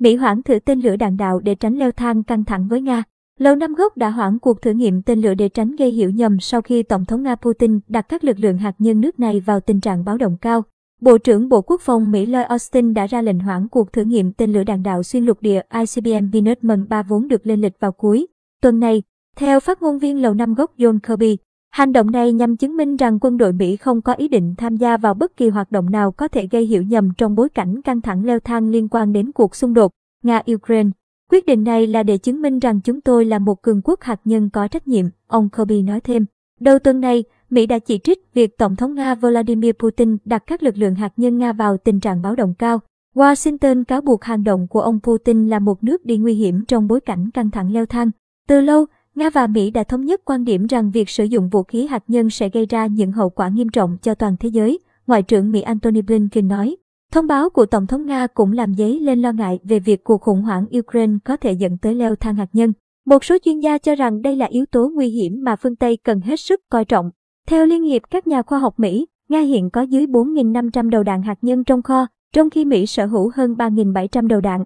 Mỹ hoãn thử tên lửa đạn đạo để tránh leo thang căng thẳng với Nga. Lầu Năm Góc đã hoãn cuộc thử nghiệm tên lửa để tránh gây hiểu nhầm sau khi Tổng thống Nga Putin đặt các lực lượng hạt nhân nước này vào tình trạng báo động cao. Bộ trưởng Bộ Quốc phòng Mỹ Lloyd Austin đã ra lệnh hoãn cuộc thử nghiệm tên lửa đạn đạo xuyên lục địa ICBM Minuteman 3 vốn được lên lịch vào cuối tuần này. Theo phát ngôn viên Lầu Năm Góc John Kirby, hành động này nhằm chứng minh rằng quân đội Mỹ không có ý định tham gia vào bất kỳ hoạt động nào có thể gây hiểu nhầm trong bối cảnh căng thẳng leo thang liên quan đến cuộc xung đột Nga-Ukraine. Quyết định này là để chứng minh rằng chúng tôi là một cường quốc hạt nhân có trách nhiệm, ông Kirby nói thêm. Đầu tuần này, Mỹ đã chỉ trích việc Tổng thống Nga Vladimir Putin đặt các lực lượng hạt nhân Nga vào tình trạng báo động cao. Washington cáo buộc hành động của ông Putin là một nước đi nguy hiểm trong bối cảnh căng thẳng leo thang. Từ lâu, Nga và Mỹ đã thống nhất quan điểm rằng việc sử dụng vũ khí hạt nhân sẽ gây ra những hậu quả nghiêm trọng cho toàn thế giới, Ngoại trưởng Mỹ Antony Blinken nói. Thông báo của Tổng thống Nga cũng làm dấy lên lo ngại về việc cuộc khủng hoảng Ukraine có thể dẫn tới leo thang hạt nhân. Một số chuyên gia cho rằng đây là yếu tố nguy hiểm mà phương Tây cần hết sức coi trọng. Theo Liên hiệp các nhà khoa học Mỹ, Nga hiện có dưới 4.500 đầu đạn hạt nhân trong kho, trong khi Mỹ sở hữu hơn 3.700 đầu đạn.